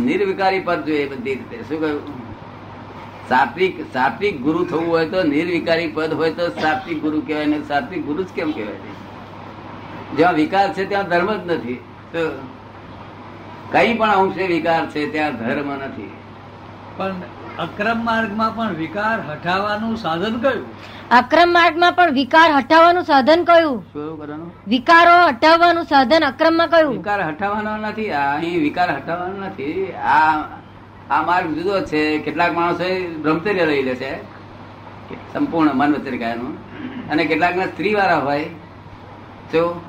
નિર્વિકારી પદ જોઈએ બધી રીતે. શું કહ્યું? સાત્વિક સાત્વિક ગુરુ થવું હોય તો નિર્વિકારી પદ હોય તો સાત્વિક ગુરુ કહેવાય, ને સાત્વિક ગુરુ જ કેમ કહેવાય? જ્યાં વિકાર છે ત્યાં ધર્મ જ નથી. તો કઈ પણ અંશે વિકાર છે ત્યાં ધર્મ નથી. પણ અક્રમ માર્ગમાં પણ વિકાર હટાવવાનું સાધન કયું? અક્રમ માર્ગમાં પણ વિકાર હટાવવાનું સાધન કયું? શું કરવાનું? વિકારો હટાવવાનું સાધન અક્રમમાં કયું? વિકાર હટાવવાનો નથી. આ અહીં વિકાર હટાવવાનો નથી. આ આ માર્ગ જુદો છે. કેટલાક માણસો બ્રહ્મચર્ય લઈ લે છે. સંપૂર્ણ મન વચરિકાનું અને કેટલાક ના સ્ત્રી વાળા હોય જો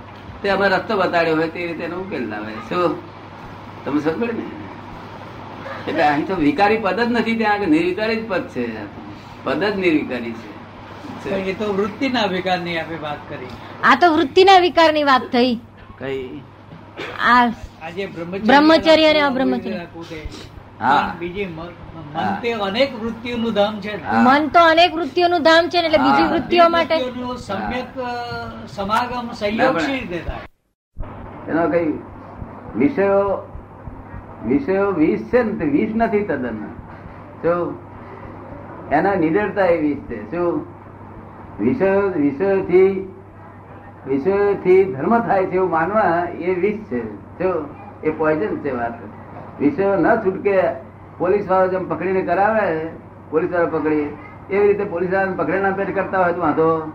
તે અમે રસ્તો બતાડ્યો હોય તે રીતે એનો ઉકેલ લાવે. શું? તમે સમજ ને એટલે અહીં તો વિકારી પદ જ નથી ત્યાં આગળ નિર્વિકારી જ પદ છે. પદ જ નિર્વિકારી છે. એ તો વૃત્તિના વિકારની આપણે વાત કરી. આ તો વૃત્તિના વિકારની વાત થઈ. કઈ? આ આજે બ્રહ્મચર્ય અને અબ્રહ્મચર્ય. હા. બીજી મન તે અનેક વૃત્તિઓનું ધામ છે. મન તો અનેક વૃત્તિઓનું ધામ છે એટલે બીજી વૃત્તિઓ માટે સમ્યક સમાગમ સહયોગ સંયોગ પણ- શી રીતે થાય એનો કઈ વિષયો વિષયો વીસ છે ને વીસ નથી તદ્દન. જો એના નિડરતા એ વીસ છે. શું વિષયો, વિષયોથી વિષયોથી ધર્મ થાય છે એવું માનવા એ વીસ છે. જો એ પોઈઝન છે વાત. વિષયો ન છૂટકે પોલીસ વાળો જેમ પકડીને કરાવે પોલીસ વાળો પકડી, એવી રીતે પોલીસ વાળાને પકડીને પેટ કરતા હોય તો વાંધો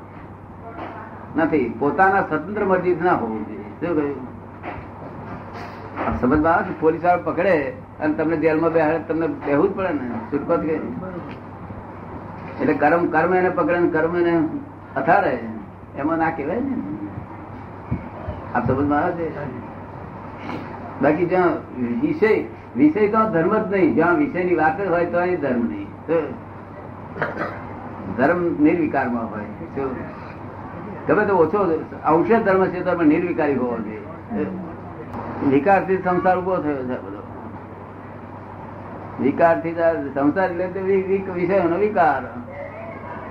નથી. પોતાના સ્વતંત્ર મરજી ના હોવું જોઈએ. શું કહ્યું? સમજમાં આવે પોલીસ વાળો પકડે અને તમને જેલમાં બેહાડે તમને બેહવું જ પડે ને, છૂટકો કે. એટલે કર્મ કર્મ એને પકડે ને કર્મ એને અથાડે એમાં ના કહેવાય ને. આ સમજમાં આવે છે. બાકી જ્યાં વિષય વિષય તો ધર્મ જ નહીં. જ્યાં વિષયની વાત હોય તો એ ધર્મ નહીં. ધર્મ નિર્વિકારમાં હોય. ગમે તો ઓછો અંશે ધર્મ છે તો નિર્વિકારી હોવો જોઈએ. વિકારથી સંસાર ઊભો થયો છે બધો. વિકારથી સંસાર એટલે વિષયોનો વિકાર.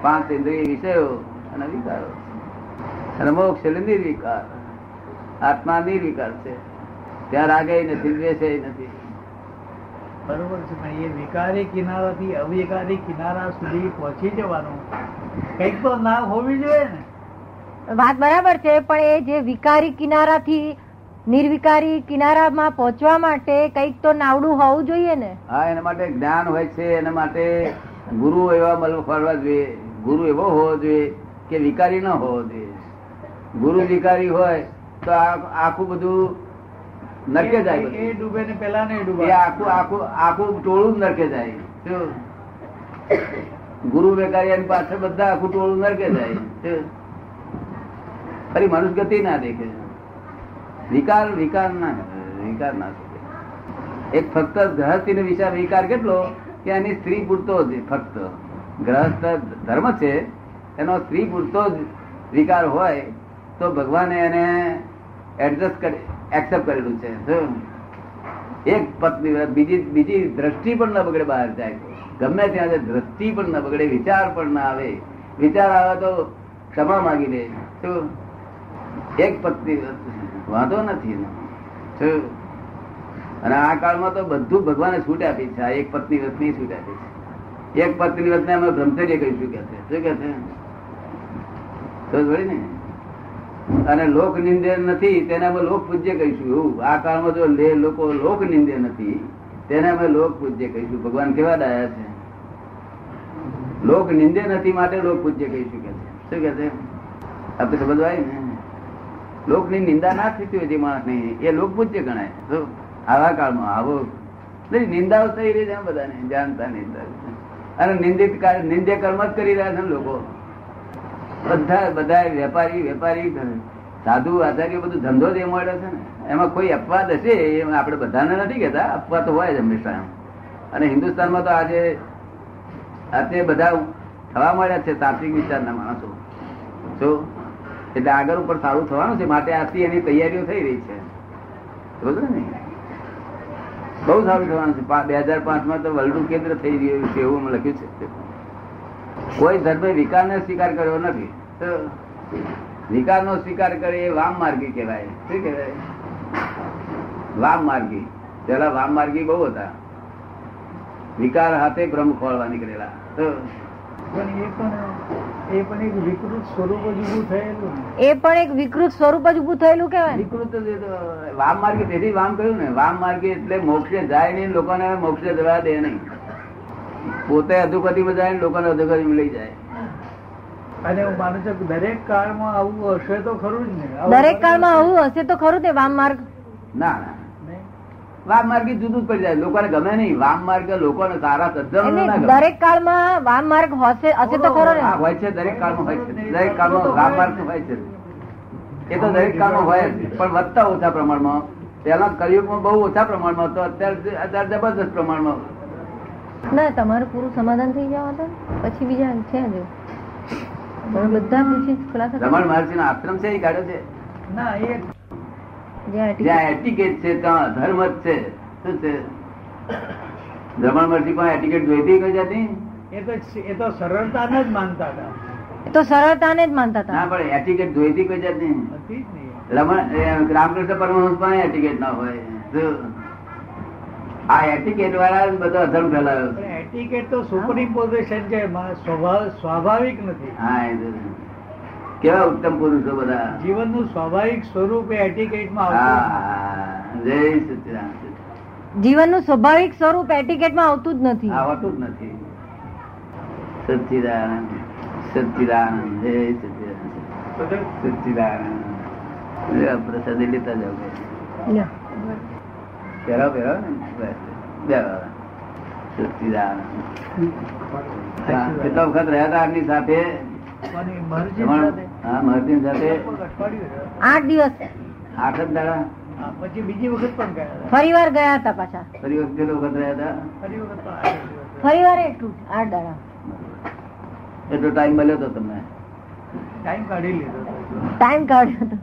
પાંચ ઇન્દ્રિય વિષયો અને વિકારો. અને મોક્ષ એટલે નિર્વિકાર. આત્મા નિર્વિકાર છે. ત્યાં રાગે નથી દ્વેષે નથી. બરોબર છે પણ એ વિકારી કિનારાથી અવિકારી કિનારા સુધી પહોંચી જવાનું. કંઈક તો ના હોવી જોઈએ ને. વાત બરાબર છે પણ એ જે વિકારી કિનારાથી નિર્વિકારી કિનારામાં પહોંચવા માટે કંઈક તો નાવડું હોવું જોઈએ ને. હા એના માટે જ્ઞાન હોય છે એના માટે ગુરુ એવા મળવા ફરવા જોઈએ. ગુરુ એવો હોવો જોઈએ કે વિકારી ન હોવો જોઈએ. ગુરુ વિકારી હોય તો આખું બધું નરકે જાય એ- ડૂબે ને પેલા ને ડૂબે. આખું આખું આખું ટોળું નરકે જાય. ગુરુ વિકારી એની પાછળ બધા આખું ટોળું નરકે જાય? ફરી મનુષ્ય ગતિ ના દેખે. વિકાર વિકાર ના વિકાર ના શકે એક ફક્ત ગ્રહસ્થી નો વિચાર, વિકાર કેટલો? કે એની સ્ત્રી પૂરતો જ ફક્ત. ગ્રહસ્થ ધર્મ છે, એનો સ્ત્રી પૂરતો જ વિકાર હોય, તો ભગવાને એને એડજસ્ટ કરે એક્સેપ્ટ કરેલું છે? એક પત્ની, બીજી બીજી દ્રષ્ટિ પણ ન બગડે બહાર જાય. ગમે ત્યાં દ્રષ્ટિ પણ ન બગડે, વિચાર પણ ના આવે. વિચાર આવે તો ક્ષમા માંગી લે. શું? એક પત્ની વાંધો નથી અને આ કાળમાં તો બધું ભગવાને છૂટ આપી છે. એક પત્ની વ્રતની છૂટ આપી છે. એક પત્ની વ્રતને અમે બ્રહ્મચર્ય કહીશું કે છે? શું કે છે? ને. અને લોક નિંદે નથી, તેને અમે લોક પૂજ્ય કહીશું. એવું. આ કાળમાં જો લે લોકો લોક નિંદે નથી, તેને અમે લોક પૂજ્ય કહીશું. ભગવાન કેવા ડાયા છે? લોક નિંદે નથી માટે લોક પૂજ્ય કહીશું કે છે. શું કે છે? આપણે સમજવા આવી ની નિંદા ના થતી હોય જે માણસની એ લોક પૂજ્ય ગણાય. શું? આવા કાળમાં આવો. નિંદાઓ થઈ રહી છે બધાને જાણતા નિંદા. અને નિંદિત નિંદ્ય કર્મ જ કરી રહ્યા છે લોકો. બધા બધા વેપારી વેપારી સાધુ, આચાર્ય બધું ધંધો જ એમ છે ને. એમાં કોઈ અપવાદ હશે એમાં આપણે બધાને નથી કહેતા. અપવાદ તો હોય જ હંમેશા એમ. અને હિન્દુસ્તાનમાં તો આજે અત્યારે બધા થવા મળ્યા છે તાંત્રિક વિચારના માણસો. જો એટલે આગળ ઉપર સારું થવાનું છે. માટે આથી એની તૈયારીઓ થઈ રહી છે. બહુ સારું થવાનું છે. બે હજાર પાંચમાં તો વલડું કેન્દ્ર થઈ રહ્યું છે એવું લખ્યું છે. કોઈ ધર્મે વિકારને સ્વીકાર કર્યો નથી. તો વિકારનો સ્વીકાર કરે એ વામ માર્ગી કહેવાય. શું કહેવાય? વામ માર્ગી. પેલા વામ માર્ગી બહુ હતા. વિકાર હાથે બ્રહ્મ ખોળવા નીકળેલા. તો એ પણ એક વિકૃત સ્વરૂપ જ ઉભું થયેલું એ પણ એક વિકૃત સ્વરૂપ જ ઉભું થયેલું કેવાય વિકૃત વામ માર્ગે તેથી વામ કહ્યું ને વામ માર્ગે એટલે મોક્ષે જાય નહીં લોકોને મોક્ષે જવા દે નહીં. પોતે અધોગતિમાં જાય ને લોકોને અધોગતિમાં લઈ જાય. અને હું માનું છું દરેક કાળમાં આવું હશે તો ખરું જ ને. દરેક કાળમાં આવું હશે તો ખરું ને વામ માર્ગ. ના ના? વામ માર્ગ જુદું જ પડી જાય. લોકોને ગમે નહીં. વામ માર્ગ લોકોને સારા સજ્જન દરેક કાળમાં વામ માર્ગ હશે હશે તો ખરો ને? હોય છે દરેક કાળમાં હોય છે. દરેક કાળમાં વામ માર્ગ હોય છે. એ તો દરેક કાળમાં હોય પણ વધતા ઓછા પ્રમાણમાં. પેલા કલયુગમાં બહુ ઓછા પ્રમાણમાં હતો. અત્યારે અત્યારે જબરદસ્ત પ્રમાણમાં. ના તમારું પૂરું સમાધાન થઈ જવા દો પછી બીજા છે જ. બધા પૂછી ખુલાસા રમણ મહર્ષિ નો આશ્રમ છે એ કાઢ્યો છે? ના એ જ્યાં એટિકેટ છે ત્યાં ધર્મ જ છે. શું છે? રમણ મહર્ષિ પણ એટિકેટ જોઈતી કઈ જાતી એ તો એ તો સરળતાને જ માનતા હતા. એ તો સરળતાને જ માનતા ના પણ એટિકેટ જોઈતી કઈ જાતી હતી રમણ રામકૃષ્ણ પરમહંસ પણ એટિકેટ ના હોય. આ એટિકેટ વાળા બધો અધર્મ ફેલાયો છે. એટિકેટ તો સુપ્રીમ પોઝિશન છે સ્વભાવ સ્વાભાવિક નથી. હા એ. કેવા ઉત્તમ પુરુષો બધા? જીવનનું સ્વાભાવિક સ્વરૂપ એ એટિકેટમાં હા આવતું જય સચિદાનંદ જીવનનું સ્વાભાવિક સ્વરૂપ એટિકેટમાં આવતું જ નથી. આવતું જ નથી. સચિદાનંદ સચિદાનંદ જય સચિદાનંદ સચિદાનંદ પ્રસાદી લેતા જાવ બસ. પહેરાવ. સચ્ચિદાનંદ હા, કેટલા વખત રહ્યા હતા આમની સાથે? મરજી સાથે. હા મહર્ષિ સાથે. આઠ દિવસ આઠ જ દાડા? પછી બીજી વખત પણ ગયા ફરી વાર ગયા હતા પાછા. ફરી વખત કેટલો વખત રહ્યા હતા? ફરી આઠ વાર એટલું આઠ દાડા. એટલો ટાઈમ મળ્યો હતો તમને. ટાઈમ કાઢી લીધો ટાઈમ કાઢ્યો હતો